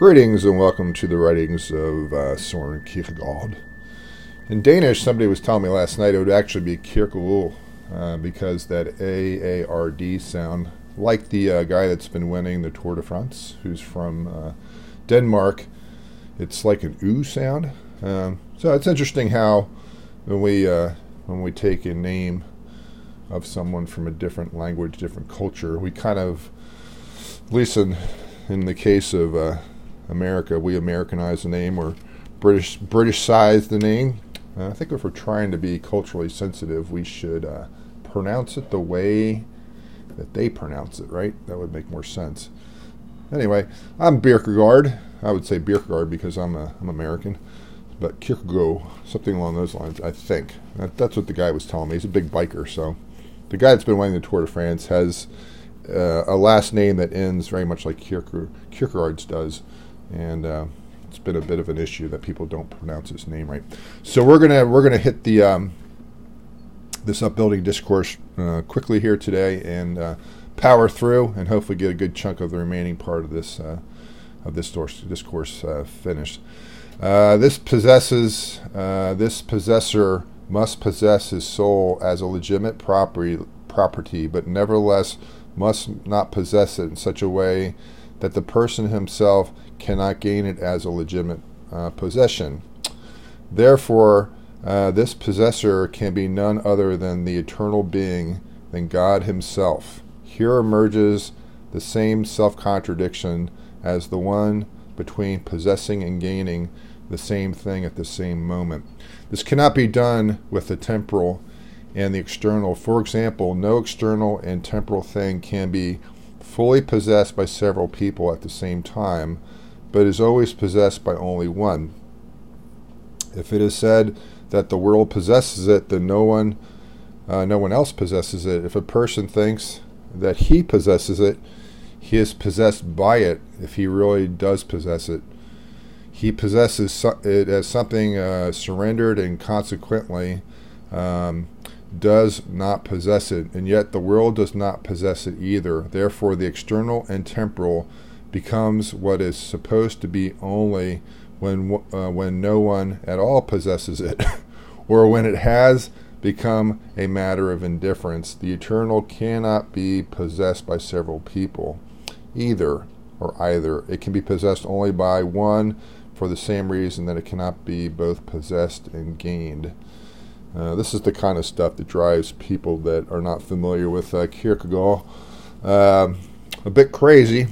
Greetings and welcome to the writings of uh, Soren Kierkegaard. In Danish, somebody was telling me last night it would actually be Kierkegaard uh, because that A A R D sound, like the uh, guy that's been winning the Tour de France, who's from uh, Denmark, it's like an oo sound. Um, so it's interesting how when we uh, when we take a name of someone from a different language, different culture, we kind of, at least in, in the case of uh, America, we Americanize the name or British British size the name. Uh, I think if we're trying to be culturally sensitive, we should uh, pronounce it the way that they pronounce it. Right? That would make more sense. Anyway, I'm Bierkegaard. I would say Bierkegaard because I'm a, I'm American, but Kierkegaard, something along those lines. I think that, that's what the guy was telling me. He's a big biker, so the guy that's been winning the Tour de France has uh, a last name that ends very much like Kierkegaard, Kierkegaard's does and uh, it's been a bit of an issue that people don't pronounce his name right. So we're gonna we're gonna hit the um, this upbuilding discourse uh, quickly here today and uh, power through, and hopefully get a good chunk of the remaining part of this uh, of this discourse uh, finished. Uh, this possesses this possessor must possess his soul as a legitimate property property, but nevertheless must not possess it in such a way that the person himself cannot gain it as a legitimate uh, possession. Therefore, uh, this possessor can be none other than the eternal being, than God Himself. Here emerges the same self contradiction as the one between possessing and gaining the same thing at the same moment. This cannot be done with the temporal and the external. For example, no external and temporal thing can be fully possessed by several people at the same time, but is always possessed by only one. If it is said that the world possesses it, then no one, uh, no one else possesses it. If a person thinks that he possesses it, he is possessed by it. If he really does possess it, he possesses it as something uh, surrendered, and consequently um, does not possess it. And yet the world does not possess it either. Therefore, the external and temporal becomes what is supposed to be only when uh, when no one at all possesses it, or when it has become a matter of indifference. The eternal cannot be possessed by several people, either or either. It can be possessed only by one for the same reason that it cannot be both possessed and gained. Uh, this is the kind of stuff that drives people that are not familiar with uh, Kierkegaard uh, a bit crazy,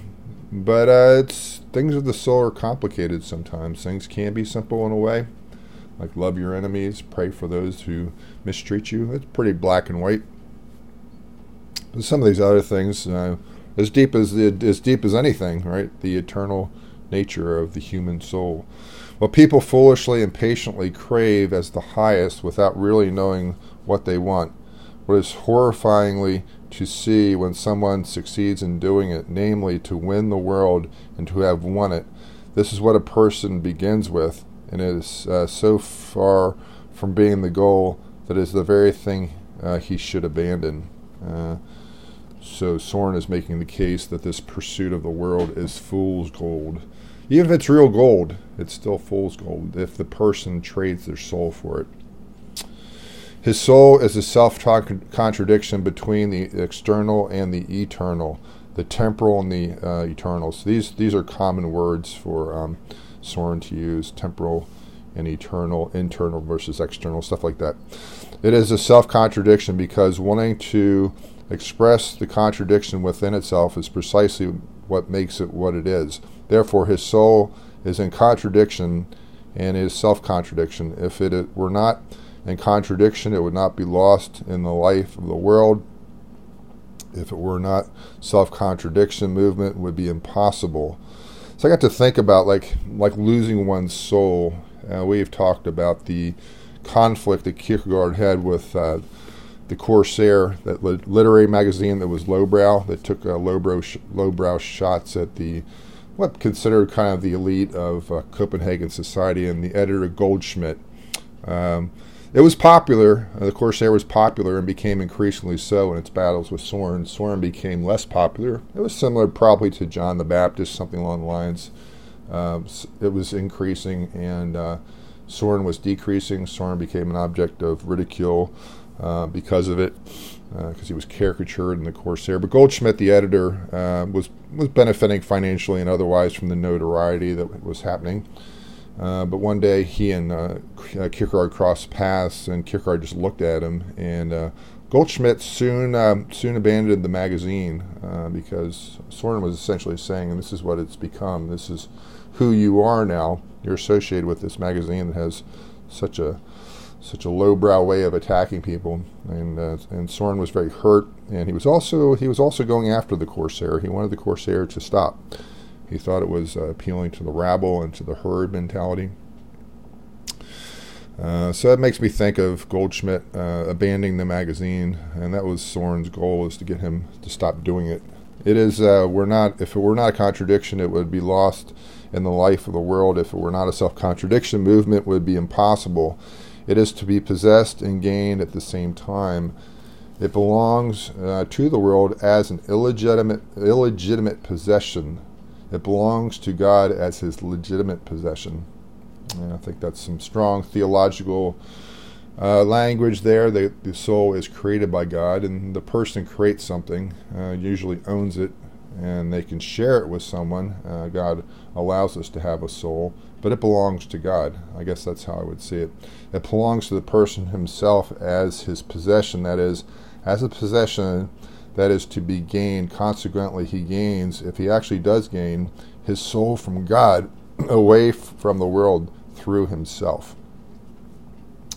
but uh, it's things of the soul are complicated sometimes. Things can be simple in a way, like love your enemies, pray for those who mistreat you. It's pretty black and white. But some of these other things, uh, as deep as the, as deep as anything, right? The eternal nature of the human soul. What people foolishly and patiently crave as the highest without really knowing what they want. What is horrifyingly to see when someone succeeds in doing it, namely to win the world and to have won it. This is what a person begins with, and it is uh, so far from being the goal that is the very thing uh, he should abandon. Uh, so Soren is making the case that this pursuit of the world is fool's gold. Even if it's real gold, it's still fool's gold if the person trades their soul for it. His soul is a self contradiction between the external and the eternal, the temporal and the uh, eternal. So these, these are common words for um, Soren to use temporal and eternal, internal versus external, stuff like that. It is a self contradiction because wanting to express the contradiction within itself is precisely what makes it what it is. Therefore, his soul is in contradiction and is self contradiction. If it were not in contradiction, it would not be lost in the life of the world. If it were not self contradiction, movement would be impossible. So I got to think about like like losing one's soul. Uh, we've talked about the conflict that Kierkegaard had with uh, the Corsair, that literary magazine that was lowbrow, that took uh, lowbrow sh- lowbrow shots at the what considered kind of the elite of uh, Copenhagen society, and the editor Goldschmidt. Um, it was popular. Uh, the Corsair was popular and became increasingly so in its battles with Soren. Soren became less popular. It was similar, probably, to John the Baptist, something along the lines it was increasing, and uh, Soren was decreasing. Soren became an object of ridicule uh, because of it, because uh, he was caricatured in the Corsair. But Goldschmidt, the editor, uh, was was benefiting financially and otherwise from the notoriety that was happening. Uh, but one day he and uh, Kierkegaard crossed paths, and Kierkegaard just looked at him. And uh, Goldschmidt soon um, soon abandoned the magazine uh, because Soren was essentially saying, "And this is what it's become. This is who you are now. You're associated with this magazine that has such a such a lowbrow way of attacking people." And uh, and Soren was very hurt, and he was also he was also going after the Corsair. He wanted the Corsair to stop. He thought it was uh, appealing to the rabble and to the herd mentality. Uh, so that makes me think of Goldschmidt uh, abandoning the magazine, and that was Soren's goal is to get him to stop doing it. It is uh, we're not if it were not a contradiction, it would be lost in the life of the world. If it were not a self-contradiction, movement would be impossible. It is to be possessed and gained at the same time. It belongs uh, to the world as an illegitimate illegitimate possession it belongs to God as his legitimate possession. And I think that's some strong theological uh, language there. The, the soul is created by God, and the person creates something, uh, usually owns it, and they can share it with someone. Uh, God allows us to have a soul, but it belongs to God. I guess that's how I would see it. It belongs to the person himself as his possession, that is, as a possession that is to be gained. Consequently, he gains, if he actually does gain, his soul from God away from the world through himself.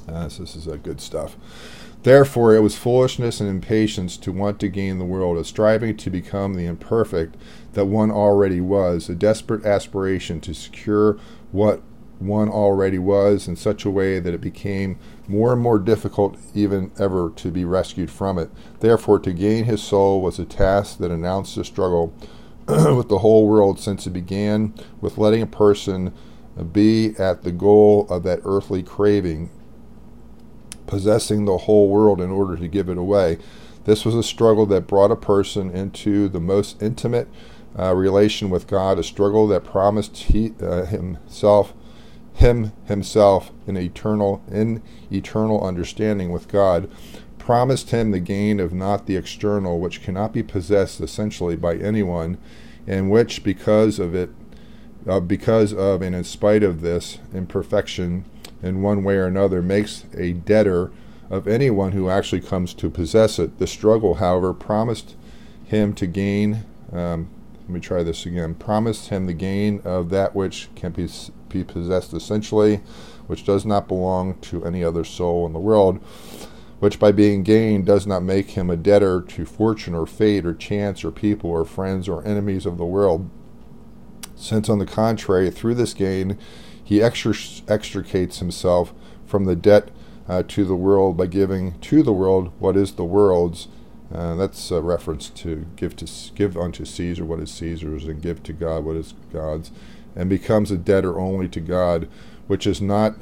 Uh, so this is uh, good stuff. Therefore, it was foolishness and impatience to want to gain the world, a striving to become the imperfect that one already was, a desperate aspiration to secure what one already was in such a way that it became more and more difficult even ever to be rescued from it. Therefore, to gain his soul was a task that announced a struggle with the whole world since it began with letting a person be at the goal of that earthly craving, possessing the whole world in order to give it away. This was a struggle that brought a person into the most intimate uh, relation with God, a struggle that promised he, uh, himself him himself in eternal in eternal understanding with God, promised him the gain of not the external, which cannot be possessed essentially by anyone, and which because of it uh, because of and in spite of this imperfection in one way or another makes a debtor of anyone who actually comes to possess it. The struggle, however, promised him to gain um, let me try this again. Promised him the gain of that which can be be possessed essentially, which does not belong to any other soul in the world, which by being gained does not make him a debtor to fortune or fate or chance or people or friends or enemies of the world. Since, on the contrary, through this gain, he extricates himself from the debt uh, to the world by giving to the world what is the world's. Uh, that's a reference to give to give unto Caesar what is Caesar's, and give to God what is God's and becomes a debtor only to God, which is not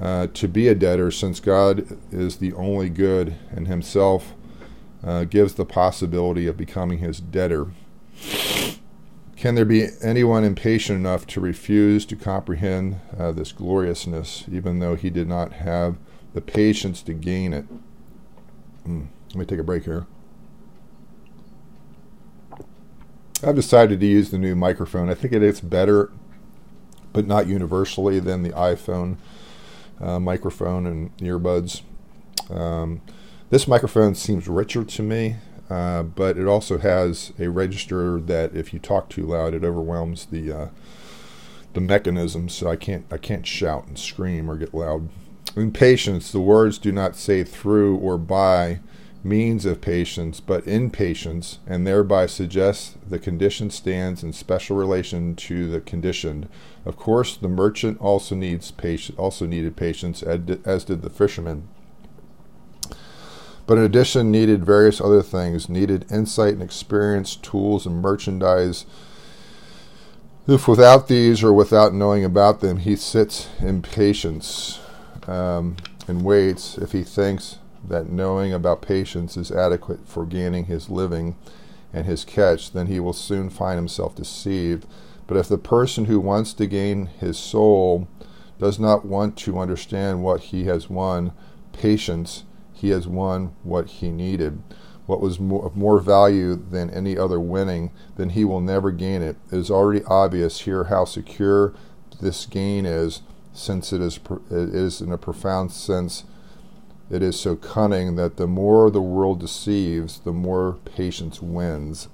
uh, to be a debtor, since God is the only good and Himself uh, gives the possibility of becoming His debtor. Can there be anyone impatient enough to refuse to comprehend uh, this gloriousness, even though he did not have the patience to gain it? Mm. Let me take a break here. I've decided to use the new microphone. I think it is better, but not universally, than the iPhone uh, microphone and earbuds. Um, this microphone seems richer to me, uh, but it also has a register that if you talk too loud, it overwhelms the uh, the mechanism. So I can't I can't shout and scream or get loud. In patience, the words do not say through or by means of patience, but in patience, and thereby suggests the condition stands in special relation to the conditioned. Of course, the merchant also needs patience, also needed patience, as did the fisherman. But in addition, needed various other things, needed insight and experience, tools and merchandise. If without these or without knowing about them, he sits in patience um, and waits, if he thinks that knowing about patience is adequate for gaining his living and his catch, then he will soon find himself deceived. But if the person who wants to gain his soul does not want to understand what he has won, patience, he has won what he needed. What was more, of more value than any other winning, then he will never gain it. It is already obvious here how secure this gain is, since it is, it is in a profound sense it is so cunning that the more the world deceives, the more patience wins.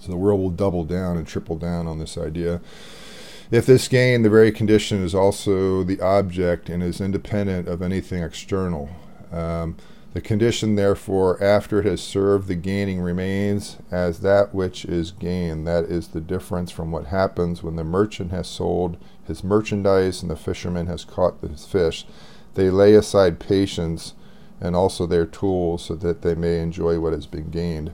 So the world will double down and triple down on this idea. If this gain, the very condition, is also the object and is independent of anything external. Um, the condition, therefore, after it has served the gaining, remains as that which is gained. That is the difference from what happens when the merchant has sold his merchandise and the fisherman has caught his fish. They lay aside patience and also their tools so that they may enjoy what has been gained.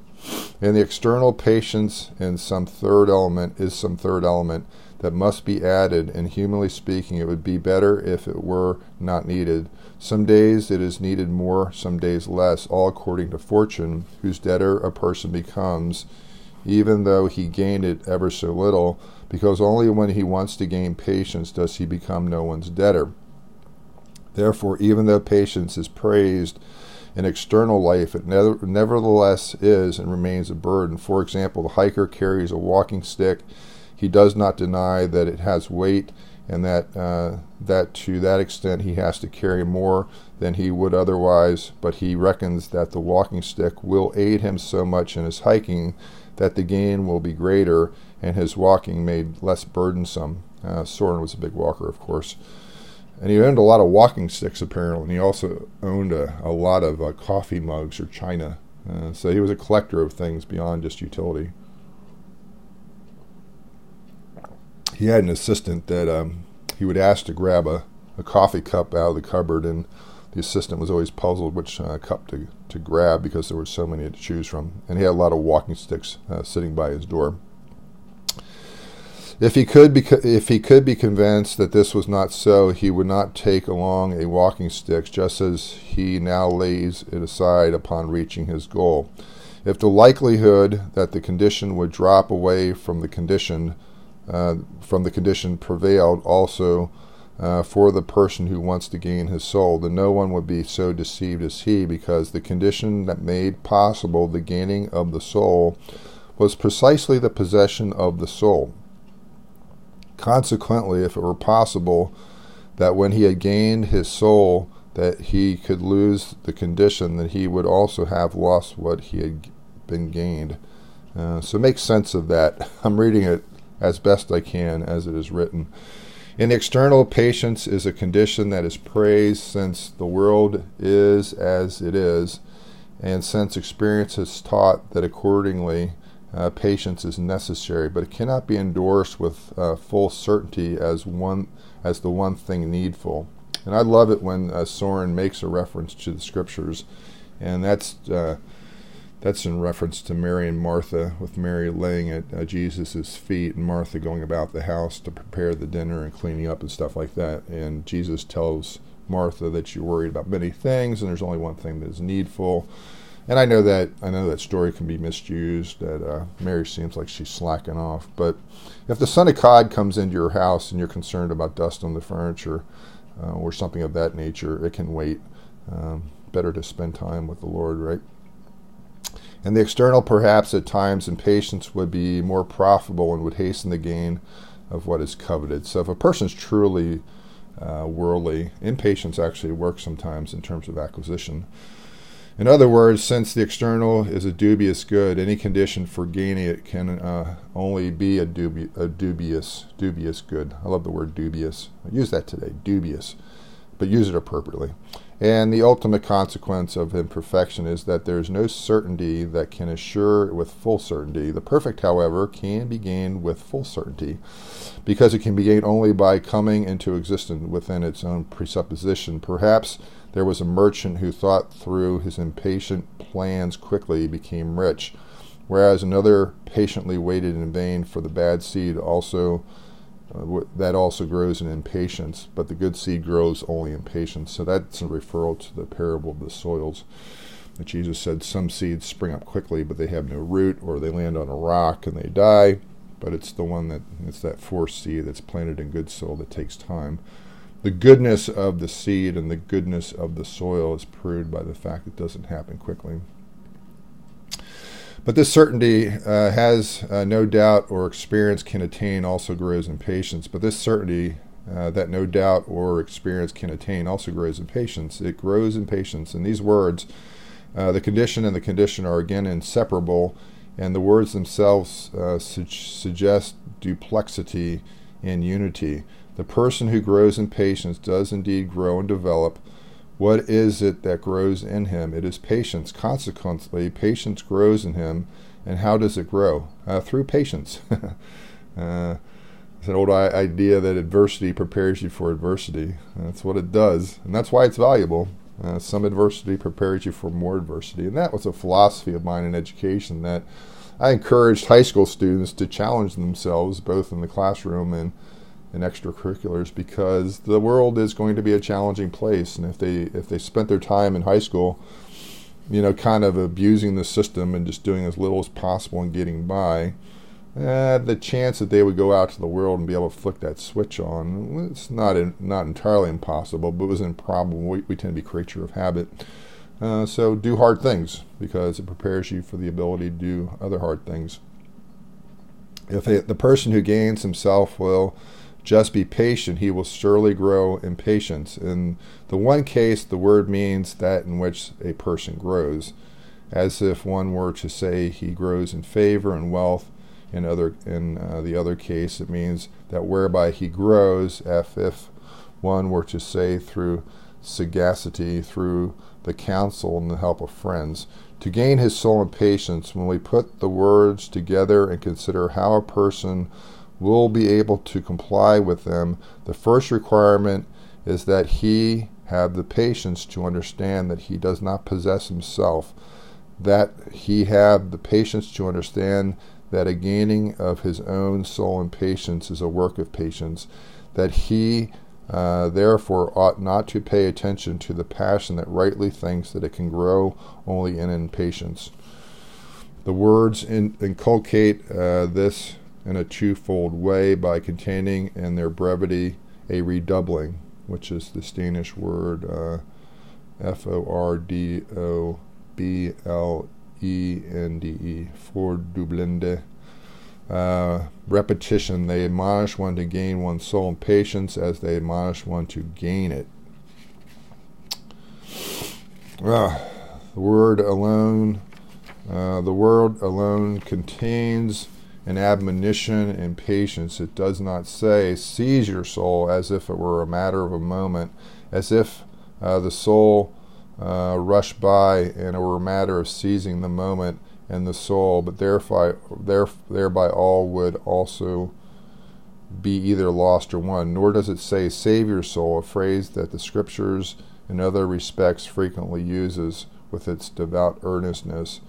And the external patience and some third element is some third element that must be added, and humanly speaking, it would be better if it were not needed. Some days it is needed more, some days less, all according to fortune, whose debtor a person becomes, even though he gained it ever so little, because only when he wants to gain patience does he become no one's debtor. Therefore, even though patience is praised in external life, it nevertheless is and remains a burden. For example, the hiker carries a walking stick. He does not deny that it has weight and that uh, that to that extent he has to carry more than he would otherwise, but he reckons that the walking stick will aid him so much in his hiking that the gain will be greater and his walking made less burdensome. Uh, Soren was a big walker, of course. And he owned a lot of walking sticks, apparently. And he also owned a, a lot of uh, coffee mugs or china. Uh, so he was a collector of things beyond just utility. He had an assistant that um, he would ask to grab a, a coffee cup out of the cupboard, and the assistant was always puzzled which uh, cup to, to grab because there were so many to choose from. And he had a lot of walking sticks uh, sitting by his door. If he could be, if he could be convinced that this was not so, he would not take along a walking stick, just as he now lays it aside upon reaching his goal. If the likelihood that the condition would drop away from the condition, uh, from the condition prevailed also uh, for the person who wants to gain his soul, then no one would be so deceived as he, because the condition that made possible the gaining of the soul was precisely the possession of the soul. Consequently, if it were possible that when he had gained his soul, that he could lose the condition, that he would also have lost what he had been gained. Uh, so make sense of that. I'm reading it as best I can as it is written. In external, patience is a condition that is praised since the world is as it is, and since experience has taught that accordingly uh, patience is necessary, but it cannot be endorsed with uh, full certainty as one as the one thing needful. And I love it when uh, Soren makes a reference to the scriptures, and that's uh, that's in reference to Mary and Martha, with Mary laying at uh, Jesus' feet and Martha going about the house to prepare the dinner and cleaning up and stuff like that. And Jesus tells Martha that you're worried about many things, and there's only one thing that is needful. And I know that I know that story can be misused. That uh, Mary seems like she's slacking off. But if the son of God comes into your house and you're concerned about dust on the furniture uh, or something of that nature, it can wait. Um, better to spend time with the Lord, right? And the external, perhaps at times, impatience would be more profitable and would hasten the gain of what is coveted. So if a person's truly uh, worldly, impatience actually works sometimes in terms of acquisition. In other words, since the external is a dubious good, any condition for gaining it can uh, only be a, dubi- a dubious dubious good. I love the word dubious. I use that today, dubious, but use it appropriately. And the ultimate consequence of imperfection is that there is no certainty that can assure with full certainty. The perfect, however, can be gained with full certainty, because it can be gained only by coming into existence within its own presupposition. Perhaps there was a merchant who thought through his impatient plans quickly became rich, whereas another patiently waited in vain for the bad seed also uh, that also grows in impatience, but the good seed grows only in patience. So that's a referral to the parable of the soils. That Jesus said some seeds spring up quickly, but they have no root, or they land on a rock and they die. but it's the one that it's that force seed that's planted in good soil that takes time. The goodness of the seed and the goodness of the soil is proved by the fact it doesn't happen quickly. But this certainty uh, has uh, no doubt or experience can attain also grows in patience. But this certainty uh, that no doubt or experience can attain also grows in patience. It grows in patience. And these words, uh, the condition and the condition are again inseparable, and the words themselves uh, su- suggest duplexity and unity. The person who grows in patience does indeed grow and develop. What is it that grows in him? It is patience. Consequently, patience grows in him. And how does it grow? Uh, through patience. uh, it's an old idea that adversity prepares you for adversity. That's what it does, and that's why it's valuable. Uh, some adversity prepares you for more adversity, and that was a philosophy of mine in education that I encouraged high school students to challenge themselves both in the classroom and in extracurriculars because the world is going to be a challenging place, and if they if they spent their time in high school, you know, kind of abusing the system and just doing as little as possible and getting by uh, the chance that they would go out to the world and be able to flick that switch on, it's not in, not entirely impossible, but it was improbable. We, we tend to be creature of habit. Uh, so do hard things because it prepares you for the ability to do other hard things. If the person who gains himself will just be patient, he will surely grow in patience. In the one case, the word means that in which a person grows, as if one were to say he grows in favor and wealth in other in uh, the other case, it means that whereby he grows, if, if one were to say through sagacity, through the counsel and the help of friends, to gain his soul in patience, when we put the words together and consider how a person will be able to comply with them, the first requirement is that he have the patience to understand that he does not possess himself, that he have the patience to understand that a gaining of his own soul in patience is a work of patience, that he uh, therefore ought not to pay attention to the passion that rightly thinks that it can grow only in impatience. The words in, inculcate uh, this in a twofold way by containing in their brevity a redoubling, which is the Danish word uh, F O R D O B L E N D E, fordublende. Uh, repetition, they admonish one to gain one's soul in patience as they admonish one to gain it. Uh, the word alone, uh, the word alone contains an admonition and patience. It does not say, seize your soul as if it were a matter of a moment, as if uh, the soul uh, rush by and it were a matter of seizing the moment and the soul, but thereby, thereby all would also be either lost or won. Nor does it say, save your soul, a phrase that the scriptures in other respects frequently uses with its devout earnestness.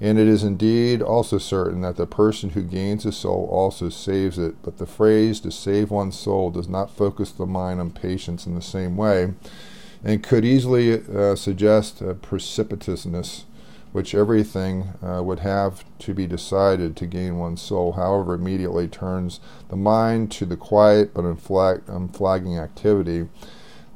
And it is indeed also certain that the person who gains his soul also saves it, but the phrase to save one's soul does not focus the mind on patience in the same way and could easily uh, suggest a precipitousness which everything uh, would have to be decided to gain one's soul, however, immediately turns the mind to the quiet but unflag- unflagging activity.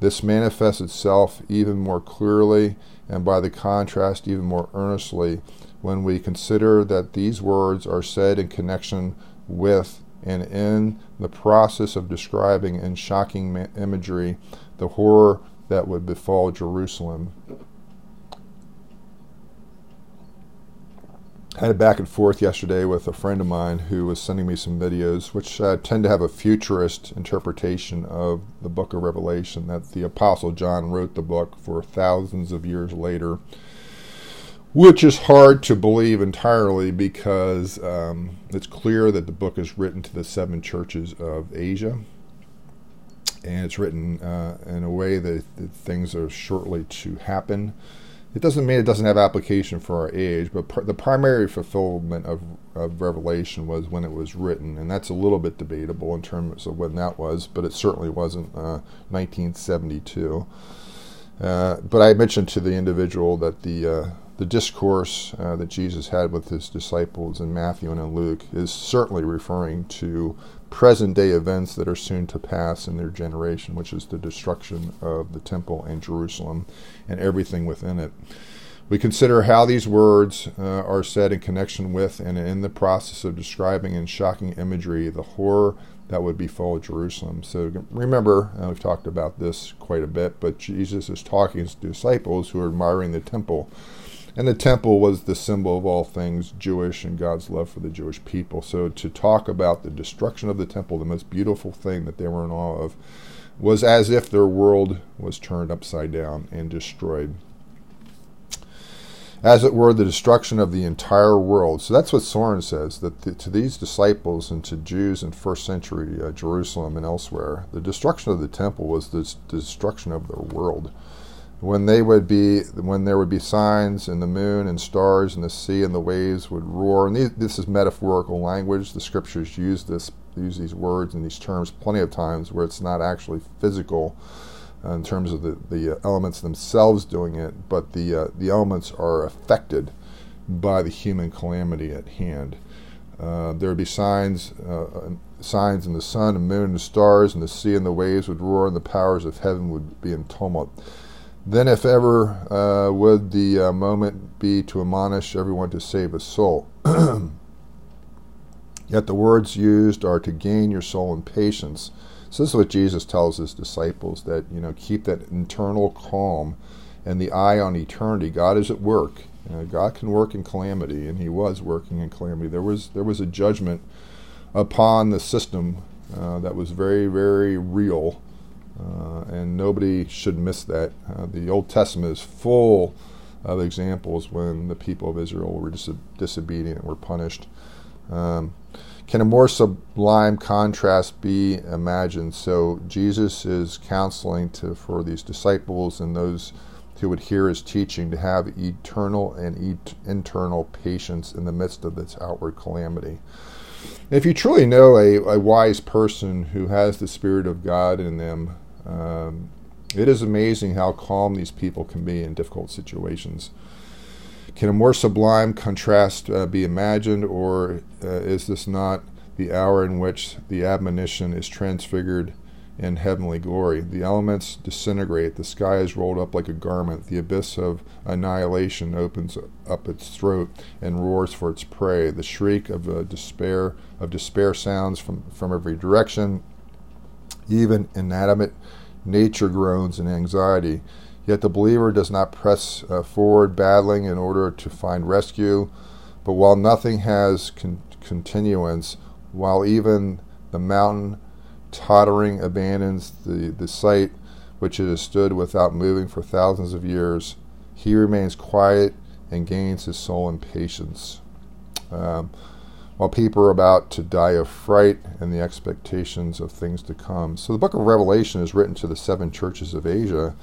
This manifests itself even more clearly and by the contrast even more earnestly when we consider that these words are said in connection with and in the process of describing in shocking ma- imagery the horror that would befall Jerusalem. I had a back and forth yesterday with a friend of mine who was sending me some videos, which uh, tend to have a futurist interpretation of the book of Revelation, that the Apostle John wrote the book for thousands of years later, which is hard to believe entirely because um, it's clear that the book is written to the seven churches of Asia and it's written uh, in a way that, that, things are shortly to happen. It doesn't mean it doesn't have application for our age, but pr- the primary fulfillment of, of Revelation was when it was written, and that's a little bit debatable in terms of when that was, but it certainly wasn't uh, 1972. Uh, but I mentioned to the individual that the uh, the discourse uh, that Jesus had with his disciples in Matthew and in Luke is certainly referring to present day events that are soon to pass in their generation, which is the destruction of the temple and Jerusalem and everything within it. We consider how these words uh, are said in connection with and in the process of describing in shocking imagery the horror that would befall Jerusalem. So remember, uh, we've talked about this quite a bit, but Jesus is talking to his disciples who are admiring the temple and the temple was the symbol of all things Jewish and God's love for the Jewish people. So to talk about the destruction of the temple, the most beautiful thing that they were in awe of, was as if their world was turned upside down and destroyed. As it were, the destruction of the entire world. So that's what Soren says, that the, to these disciples and to Jews in first century uh, Jerusalem and elsewhere, the destruction of the temple was the destruction of their world when they would be when there would be signs in the moon and stars and the sea and the waves would roar and these, this is metaphorical language. The scriptures use this use these words and these terms plenty of times where it's not actually physical uh, in terms of the, the uh, elements themselves doing it but the uh, the elements are affected by the human calamity at hand. Uh, there would be signs uh, signs in the sun and moon and stars and the sea and the waves would roar and the powers of heaven would be in tumult then, if ever, uh, would the uh, moment be to admonish everyone to save a soul. Yet the words used are to gain your soul in patience. So this is what Jesus tells his disciples that you know keep that internal calm and the eye on eternity. God is at work. You know, God can work in calamity, and He was working in calamity. There was there was a judgment upon the system uh, that was very very real uh, and nobody should miss that. Uh, the Old Testament is full of examples when the people of Israel were dis- disobedient and were punished. Um, can a more sublime contrast be imagined? So Jesus is counseling to for these disciples and those who would hear his teaching to have eternal and et- internal patience in the midst of this outward calamity. If you truly know a, a wise person who has the Spirit of God in them, um, it is amazing how calm these people can be in difficult situations. Can a more sublime contrast uh, be imagined, or uh, is this not the hour in which the admonition is transfigured in heavenly glory? The elements disintegrate, the sky is rolled up like a garment, the abyss of annihilation opens up its throat and roars for its prey. The shriek of uh, despair of despair sounds from, from every direction. Even inanimate nature groans in anxiety. Yet the believer does not press uh, forward battling in order to find rescue. But while nothing has con- continuance, while even the mountain tottering abandons the, the site which it has stood without moving for thousands of years, he remains quiet and gains his soul in patience. Um, while people are about to die of fright and the expectations of things to come. So the book of Revelation is written to the seven churches of Asia,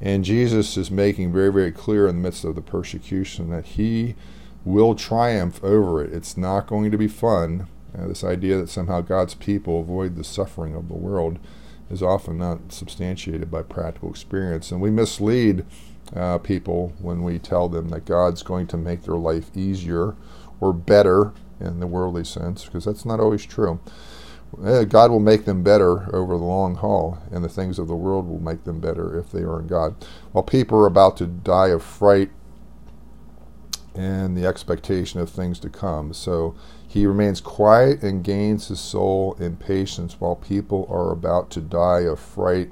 and Jesus is making very, very clear in the midst of the persecution that he will triumph over it. It's not going to be fun. Uh, this idea that somehow God's people avoid the suffering of the world is often not substantiated by practical experience. And we mislead uh, people when we tell them that God's going to make their life easier or better in the worldly sense, because that's not always true. Eh, God will make them better over the long haul, and the things of the world will make them better if they are in God. While people are about to die of fright and the expectation of things to come. So he remains quiet and gains his soul in patience while people are about to die of fright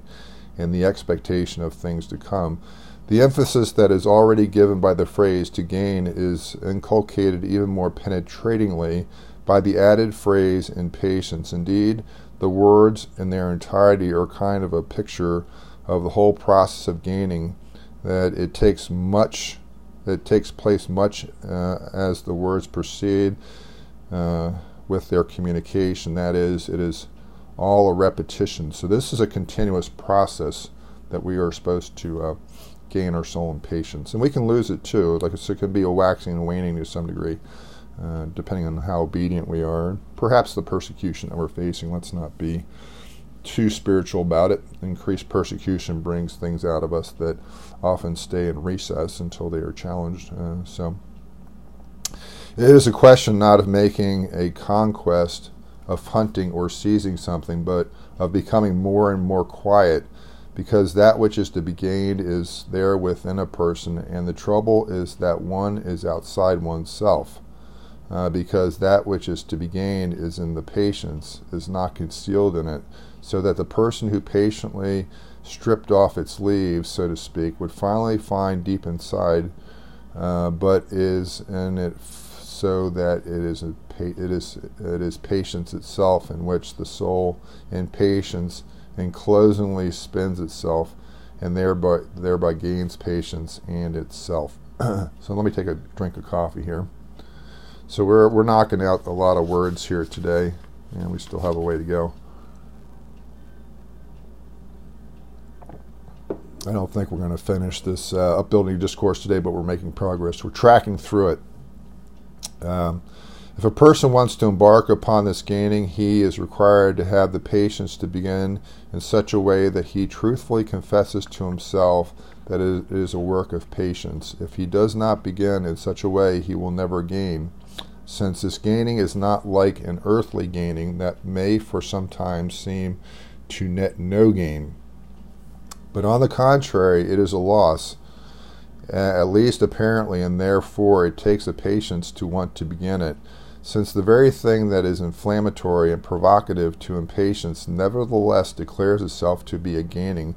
and the expectation of things to come. The emphasis that is already given by the phrase to gain is inculcated even more penetratingly by the added phrase in patience. Indeed, the words in their entirety are kind of a picture of the whole process of gaining, that it takes much, it takes place much uh, as the words proceed uh, with their communication. That is, it is all a repetition. So this is a continuous process that we are supposed to uh, gain our soul in patience. And we can lose it too. Like it can be a waxing and waning to some degree, uh, depending on how obedient we are. Perhaps the persecution that we're facing, let's not be too spiritual about it. Increased persecution brings things out of us that often stay in recess until they are challenged. Uh, so it is a question not of making a conquest of hunting or seizing something, but of becoming more and more quiet because that which is to be gained is there within a person, and the trouble is that one is outside oneself. Uh, because that which is to be gained is in the patience, is not concealed in it, so that the person who patiently stripped off its leaves, so to speak, would finally find deep inside, uh, but is in it f- so that it is a it is it is patience itself in which the soul in patience enclosingly spins itself, and thereby thereby gains patience and itself. so let me take a drink of coffee here. So we're we're knocking out a lot of words here today, and we still have a way to go. I don't think we're going to finish this uh, upbuilding discourse today, but we're making progress. We're tracking through it. Um, if a person wants to embark upon this gaining, he is required to have the patience to begin in such a way that he truthfully confesses to himself that it is a work of patience. If he does not begin in such a way, he will never gain, since this gaining is not like an earthly gaining that may for some time seem to net no gain. But on the contrary, it is a loss, at least apparently, and therefore it takes a patience to want to begin it, since the very thing that is inflammatory and provocative to impatience nevertheless declares itself to be a gaining.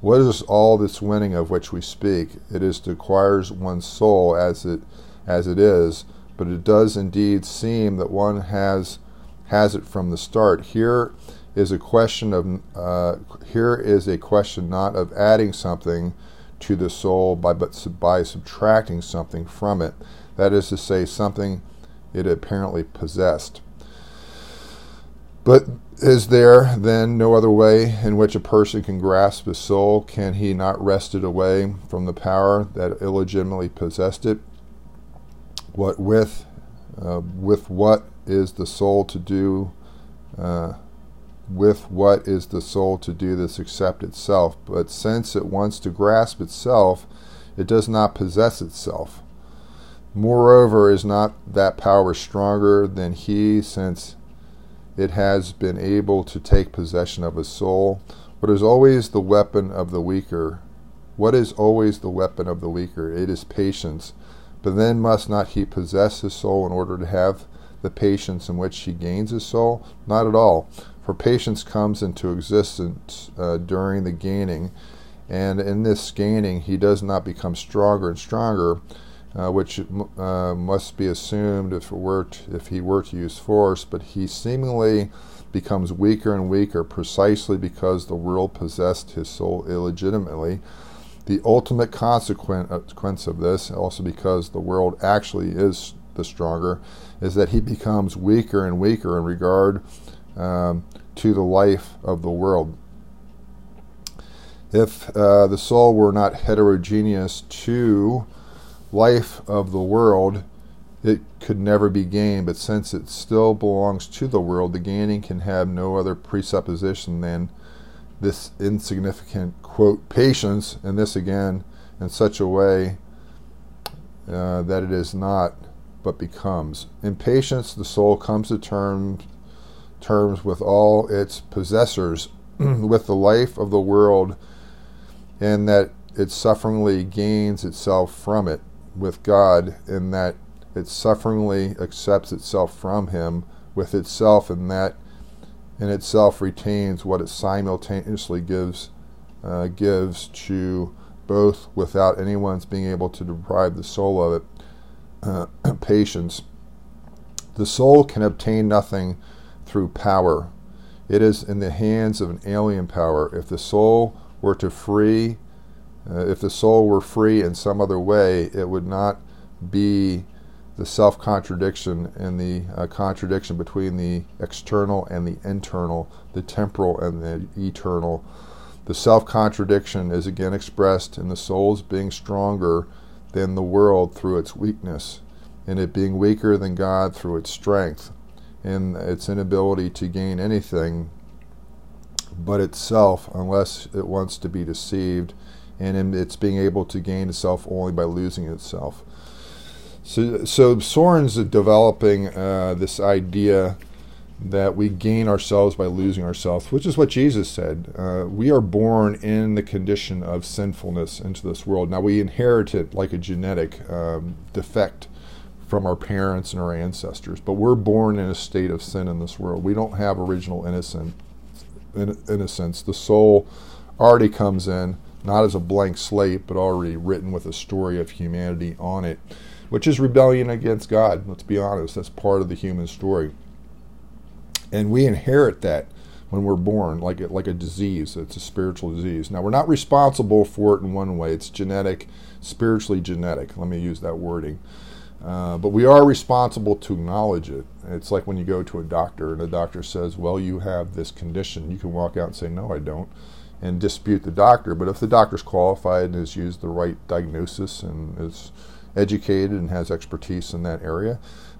What is all this winning of which we speak? It is to acquire one's soul as it as it is, but it does indeed seem that one has has it from the start. Here is a question of uh, here is a question not of adding something to the soul by but by subtracting something from it. That is to say, something it apparently possessed. But is there then no other way in which a person can grasp his soul? Can he not wrest it away from the power that illegitimately possessed it? What with uh, with what is the soul to do? Uh, with what is the soul to do this except itself? But since it wants to grasp itself, it does not possess itself. Moreover, is not that power stronger than he, since it has been able to take possession of his soul? What is always the weapon of the weaker? What is always the weapon of the weaker? It is patience. But then must not he possess his soul in order to have the patience in which he gains his soul? Not at all. For patience comes into existence uh, during the gaining, and in this gaining, he does not become stronger and stronger, uh, which uh, must be assumed if, were to, if he were to use force, but he seemingly becomes weaker and weaker precisely because the world possessed his soul illegitimately. The ultimate consequence of this, also because the world actually is the stronger, is that he becomes weaker and weaker in regard um, to the life of the world. If uh, the soul were not heterogeneous to life of the world, it could never be gained, but since it still belongs to the world, the gaining can have no other presupposition than this insignificant, quote, patience, and this again in such a way uh, that it is not, but becomes. In patience, the soul comes to terms terms with all its possessors, with the life of the world, and that it sufferingly gains itself from it, with God, in that it sufferingly accepts itself from Him, with itself, and that in itself retains what it simultaneously gives uh, gives to both without anyone's being able to deprive the soul of it. Uh, patience. The soul can obtain nothing through power. It is in the hands of an alien power. If the soul were to free, uh, if the soul were free in some other way, it would not be the self contradiction and the uh, contradiction between the external and the internal, the temporal and the eternal. The self contradiction is again expressed in the soul's being stronger than the world through its weakness, in it being weaker than God through its strength in its inability to gain anything but itself unless it wants to be deceived, and it's being able to gain itself only by losing itself. So, so Soren's developing uh, this idea that we gain ourselves by losing ourselves, which is what Jesus said. Uh, we are born in the condition of sinfulness into this world. Now, we inherit it like a genetic um, defect from our parents and our ancestors, but we're born in a state of sin in this world. We don't have original innocent, innocence. The soul already comes in, not as a blank slate, but already written with a story of humanity on it, which is rebellion against God. Let's be honest, that's part of the human story and we inherit that when we're born, like a, like a disease. It's a spiritual disease. Now we're not responsible for it in one way. It's genetic, spiritually genetic. Let me use that wording. Uh, but we are responsible to acknowledge it. It's like when you go to a doctor and the doctor says, "Well, you have this condition." You can walk out and say, "No, I don't," and dispute the doctor. But if the doctor's qualified and has used the right diagnosis and is educated and has expertise in that area,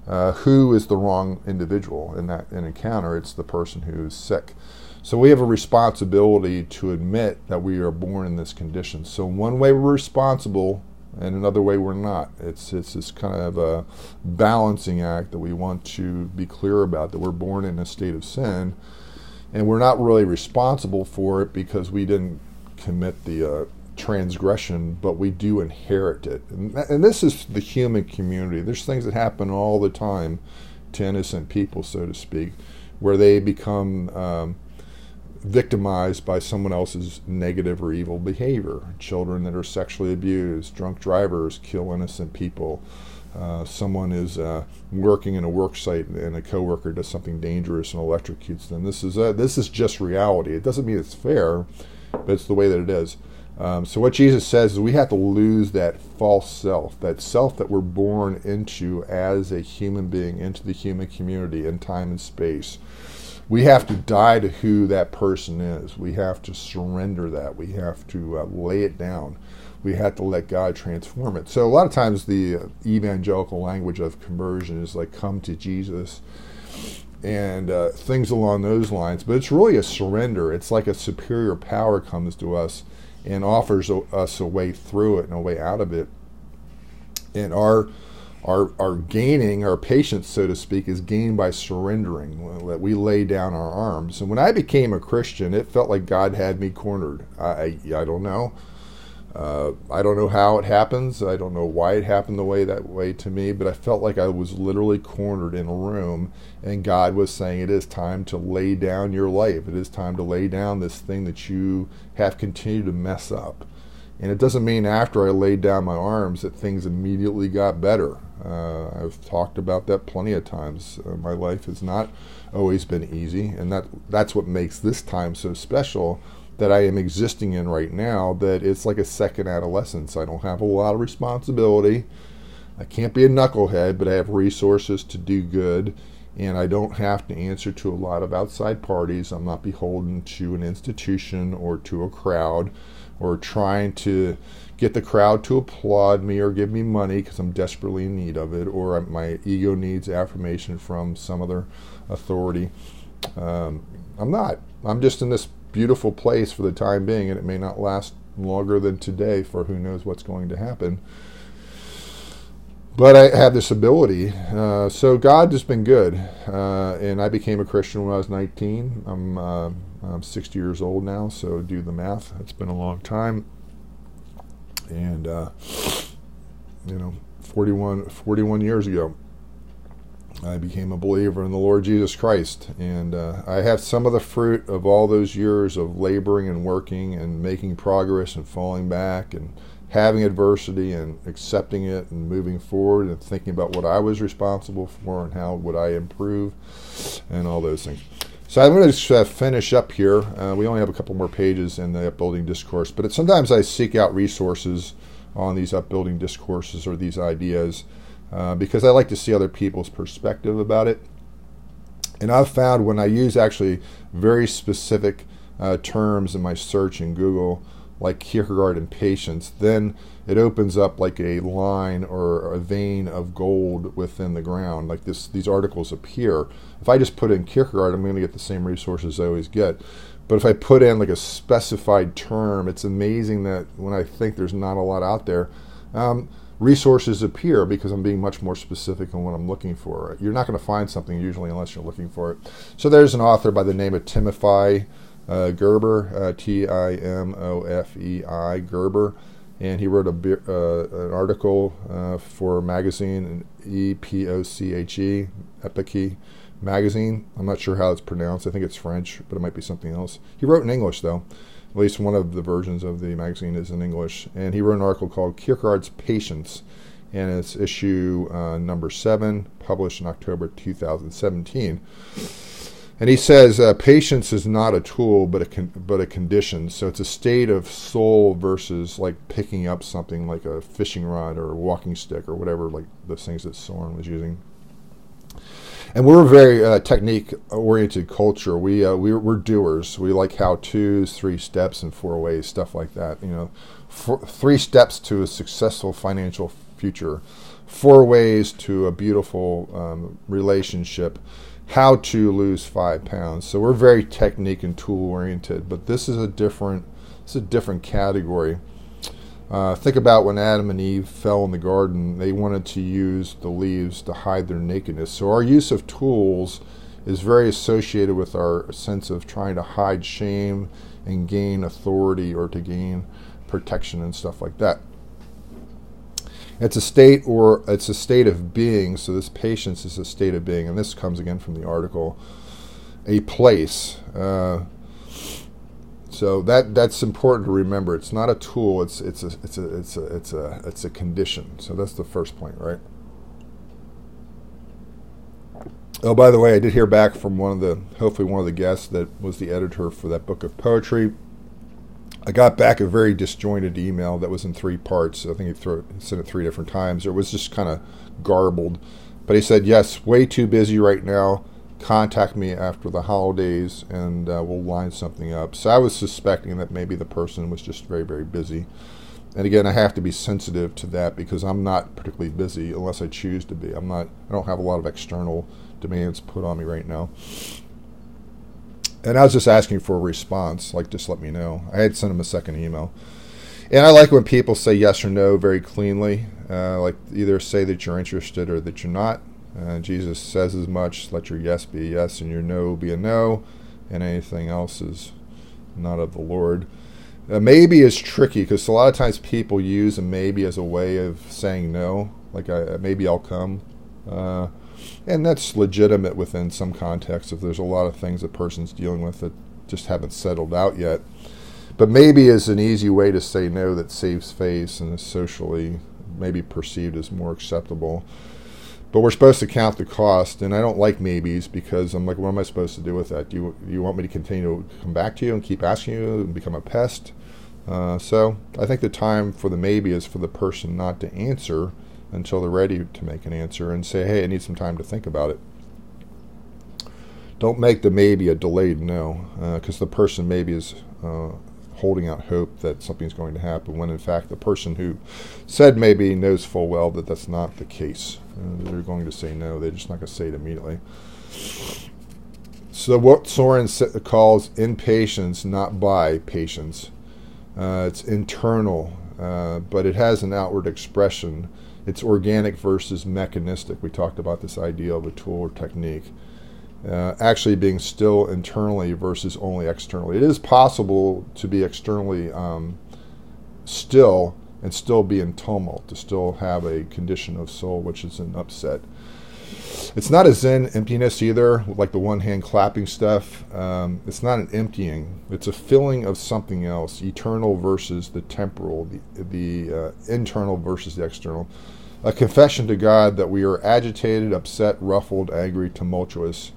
uh, who is the wrong individual in that in encounter. It's the person who's sick. So we have a responsibility to admit that we are born in this condition. So one way we're responsible, and another way we're not. It's it's this kind of a balancing act that we want to be clear about. That we're born in a state of sin, and we're not really responsible for it because we didn't commit the uh, transgression, but we do inherit it. And, and, this is the human community. There's things that happen all the time to innocent people, so to speak, where they become um, victimized by someone else's negative or evil behavior. Children that are sexually abused, drunk drivers kill innocent people. Uh, someone is uh, working in a work site and a coworker does something dangerous and electrocutes them. This is uh, this is just reality. It doesn't mean it's fair, but it's the way that it is. Um, so what Jesus says is we have to lose that false self, that self that we're born into as a human being, into the human community in time and space. We have to die to who that person is. We have to surrender that. We have to uh, lay it down. We have to let God transform it. So a lot of times the evangelical language of conversion is like come to Jesus and uh, things along those lines. But it's really a surrender. It's like a superior power comes to us and offers a, us a way through it and a way out of it. And our our our gaining, our patience, so to speak, is gained by surrendering. That we lay down our arms. And when I became a Christian, it felt like God had me cornered. I I, I don't know. Uh, I don't know how it happens. I don't know why it happened the way that way to me, but I felt like I was literally cornered in a room, and God was saying, "It is time to lay down your life. It is time to lay down this thing that you have continued to mess up." And it doesn't mean after I laid down my arms that things immediately got better. Uh, I've talked about that plenty of times. Uh, my life has not always been easy, and that that's what makes this time so special that I am existing in right now that it's like a second adolescence. I don't have a lot of responsibility. I can't be a knucklehead, but I have resources to do good, and I don't have to answer to a lot of outside parties. I'm not beholden to an institution or to a crowd or trying to get the crowd to applaud me or give me money because I'm desperately in need of it, or my ego needs affirmation from some other authority. Um, I'm not. I'm just in this beautiful place for the time being, and it may not last longer than today for who knows what's going to happen. But I have this ability. Uh, so God has been good. Uh, and I became a Christian when I was 19. I'm, uh, I'm 60 years old now, so do the math. It's been a long time. And, uh, you know, 41, 41 years ago. I became a believer in the Lord Jesus Christ. And uh, I have some of the fruit of all those years of laboring and working and making progress and falling back and having adversity and accepting it and moving forward and thinking about what I was responsible for and how would I improve and all those things. So I'm going to uh, finish up here. Uh, we only have a couple more pages in the upbuilding discourse, but it, sometimes I seek out resources on these upbuilding discourses or these ideas uh, because I like to see other people's perspective about it. And I've found when I use actually very specific uh, terms in my search in Google, like Kierkegaard and patience, then it opens up like a line or a vein of gold within the ground. Like this, these articles appear. If I just put in Kierkegaard, I'm going to get the same resources I always get. But if I put in like a specified term, it's amazing that when I think there's not a lot out there, um, resources appear because I'm being much more specific on what I'm looking for. You're not going to find something usually unless you're looking for it. So there's an author by the name of Timofei uh, Gerber, uh, T I M O F E I Gerber, and he wrote a uh, an article uh, for a magazine, Epoche magazine. I'm not sure how it's pronounced. I think it's French, but it might be something else. He wrote in English though. At least one of the versions of the magazine is in English, and he wrote an article called Kierkegaard's Patience, and it's issue uh, number seven, published in October 2017. And he says uh, patience is not a tool, but a con- but a condition. So it's a state of soul versus like picking up something like a fishing rod or a walking stick or whatever, like the things that Soren was using. And we're a very uh, technique oriented culture. We uh, we're, we're, doers. We like how tos, three steps, and four ways, stuff like that. You know, four, three steps to a successful financial future, four ways to a beautiful um, relationship how to lose five pounds. So we're very technique and tool oriented, but this is a different, it's a different category. Uh, think about when Adam and Eve fell in the garden, they wanted to use the leaves to hide their nakedness. So our use of tools is very associated with our sense of trying to hide shame and gain authority or to gain protection and stuff like that. It's a state or it's a state of being. So this patience is a state of being, and this comes again from the article. A place. Uh, so that that's important to remember. It's not a tool. It's it's a it's a it's a it's a it's a condition. So that's the first point, right? Oh, by the way, I did hear back from one of the hopefully one of the guests that was the editor for that book of poetry. I got back a very disjointed email that was in three parts. I think he threw, sent it three different times. It was just kind of garbled. But he said, Yes, way too busy right now. Contact me after the holidays and uh, we'll line something up. So I was suspecting that maybe the person was just very, very busy. And again, I have to be sensitive to that because I'm not particularly busy unless I choose to be. I'm not, I don't have a lot of external demands put on me right now and I was just asking for a response, like just let me know. I had sent him a second email, and I like when people say yes or no very cleanly, uh, like either say that you're interested or that you're not. Uh, Jesus says as much. Let your yes be a yes and your no be a no, and anything else is not of the Lord. Uh, maybe is tricky because a lot of times people use a maybe as a way of saying no, like I, maybe I'll come. Uh, and that's legitimate within some context if there's a lot of things a person's dealing with that just haven't settled out yet. But maybe is an easy way to say no that saves face and is socially maybe perceived as more acceptable. But we're supposed to count the cost, and I don't like maybes because I'm like, what am I supposed to do with that? Do you, you want me to continue to come back to you and keep asking you and become a pest? Uh, so I think the time for the maybe is for the person not to answer until they're ready to make an answer and say, hey, I need some time to think about it. Don't make the maybe a delayed no, because uh, the person maybe is uh, holding out hope that something's going to happen, when in fact the person who said maybe knows full well that that's not the case. Uh, they're going to say no, they're just not going to say it immediately. So, what Soren calls impatience, not by patience, uh, it's internal, uh, but it has an outward expression it's organic versus mechanistic. We talked about this idea of a tool or technique. Uh, actually being still internally versus only externally. It is possible to be externally um, still and still be in tumult, to still have a condition of soul which is an upset. It's not a Zen emptiness either, like the one hand clapping stuff. Um, it's not an emptying. It's a filling of something else, eternal versus the temporal, the, the uh, internal versus the external a confession to God that we are agitated, upset, ruffled, angry, tumultuous.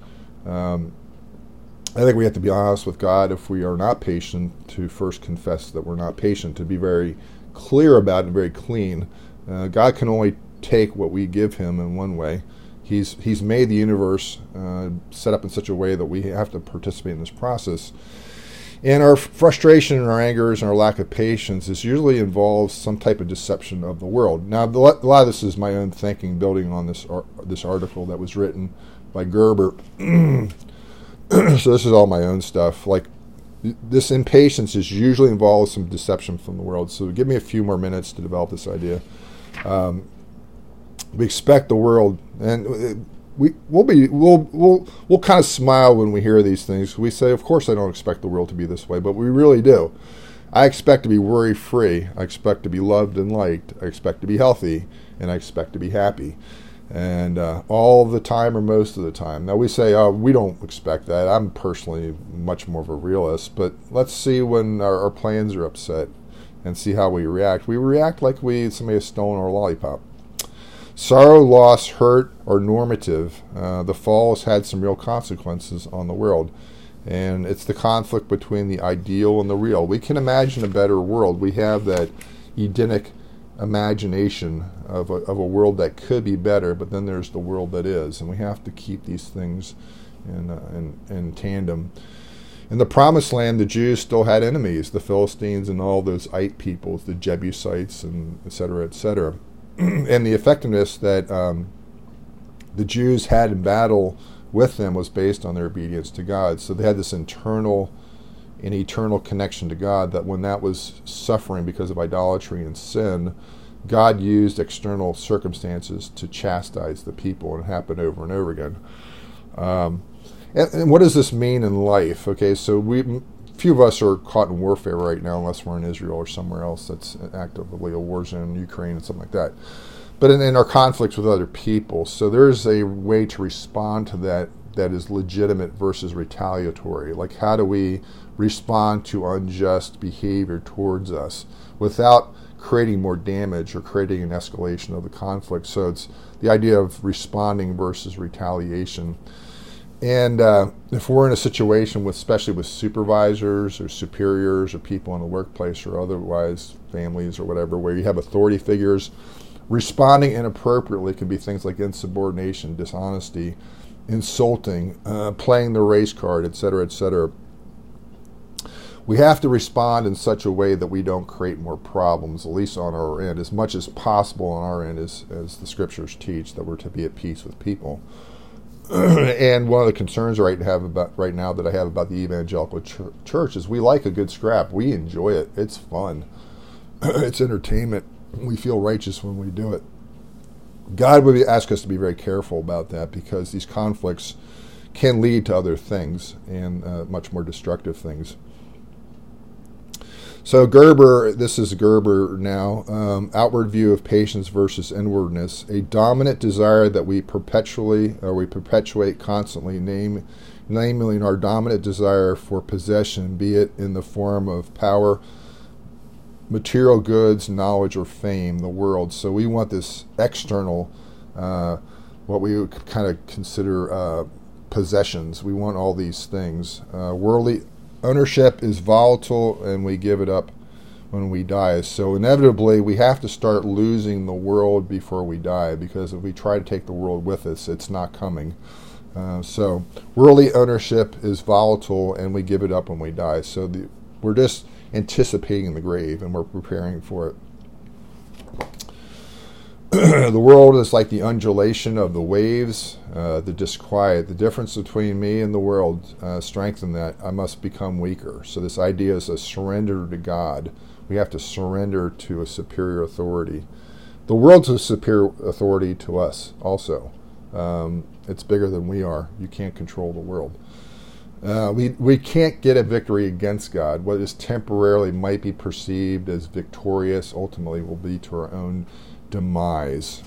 Um, I think we have to be honest with God if we are not patient to first confess that we're not patient, to be very clear about it and very clean. Uh, God can only take what we give Him in one way. He's, he's made the universe uh, set up in such a way that we have to participate in this process. And our frustration and our angers and our lack of patience is usually involves some type of deception of the world. Now, a lot of this is my own thinking, building on this this article that was written by Gerber. so this is all my own stuff. Like this impatience is usually involved some deception from the world. So give me a few more minutes to develop this idea. Um, we expect the world, and uh, we we'll be we'll we'll we'll kind of smile when we hear these things. We say, of course, I don't expect the world to be this way, but we really do. I expect to be worry free. I expect to be loved and liked. I expect to be healthy, and I expect to be happy and uh, all the time or most of the time. Now we say, oh, we don't expect that. I'm personally much more of a realist, but let's see when our, our plans are upset and see how we react. We react like we somebody has stolen our lollipop. Sorrow, loss, hurt are normative. Uh, the fall has had some real consequences on the world. And it's the conflict between the ideal and the real. We can imagine a better world. We have that Edenic imagination of a, of a world that could be better, but then there's the world that is, and we have to keep these things in, uh, in, in tandem. In the Promised Land, the Jews still had enemies, the Philistines and all those Ite peoples, the Jebusites, and et cetera, et cetera. and the effectiveness that um, the Jews had in battle with them was based on their obedience to God. So they had this internal and eternal connection to God, that when that was suffering because of idolatry and sin, God used external circumstances to chastise the people, and it happened over and over again. Um, and, and, what does this mean in life? Okay, so we, few of us are caught in warfare right now, unless we're in Israel or somewhere else that's actively a war zone, Ukraine and something like that. But in, in our conflicts with other people, so there's a way to respond to that that is legitimate versus retaliatory. Like, how do we respond to unjust behavior towards us without creating more damage or creating an escalation of the conflict? So, it's the idea of responding versus retaliation. And uh, if we're in a situation with, especially with supervisors or superiors or people in the workplace or otherwise families or whatever, where you have authority figures, responding inappropriately can be things like insubordination, dishonesty, insulting, uh, playing the race card, etc., etc. We have to respond in such a way that we don't create more problems, at least on our end, as much as possible on our end, as, as the scriptures teach that we're to be at peace with people. and one of the concerns right have about right now that I have about the evangelical ch- church is we like a good scrap. We enjoy it. It's fun. it's entertainment. We feel righteous when we do it. God would ask us to be very careful about that because these conflicts can lead to other things and uh, much more destructive things. So Gerber, this is Gerber now. Um, outward view of patience versus inwardness, a dominant desire that we perpetually or we perpetuate constantly, name, namely our dominant desire for possession, be it in the form of power, material goods, knowledge, or fame, the world. So we want this external, uh, what we would kind of consider uh, possessions. We want all these things. Uh, worldly ownership is volatile, and we give it up when we die. So inevitably, we have to start losing the world before we die, because if we try to take the world with us, it's not coming. Uh, so worldly ownership is volatile, and we give it up when we die. So the, we're just anticipating the grave and we're preparing for it. the world is like the undulation of the waves, uh, the disquiet. The difference between me and the world uh, strengthen that. I must become weaker. So, this idea is a surrender to God. We have to surrender to a superior authority. The world's a superior authority to us, also. Um, it's bigger than we are. You can't control the world. Uh, we, we can't get a victory against God. What is temporarily might be perceived as victorious ultimately will be to our own demise.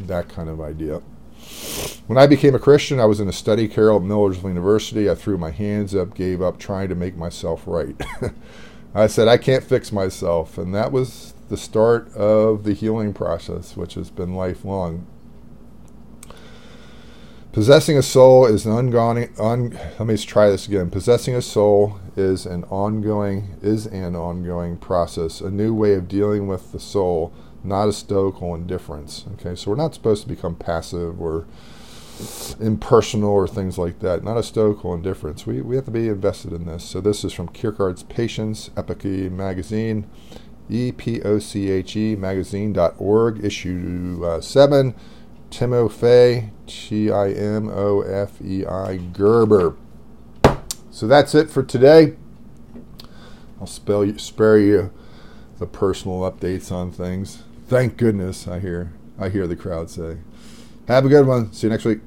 That kind of idea. When I became a Christian, I was in a study carrel at University. I threw my hands up, gave up trying to make myself right. I said, I can't fix myself. And that was the start of the healing process, which has been lifelong. Possessing a soul is an ongoing. On, let me try this again. Possessing a soul is an ongoing is an ongoing process, a new way of dealing with the soul, not a stoical indifference. Okay, so we're not supposed to become passive or impersonal or things like that. Not a stoical indifference. We we have to be invested in this. So this is from Kierkegaard's Patience, Epoche magazine, e p o c h e magazine.org, issue uh, seven. Timofei, T I M O F E I Gerber. So that's it for today. I'll spell you, spare you the personal updates on things. Thank goodness, I hear. I hear the crowd say. Have a good one. See you next week.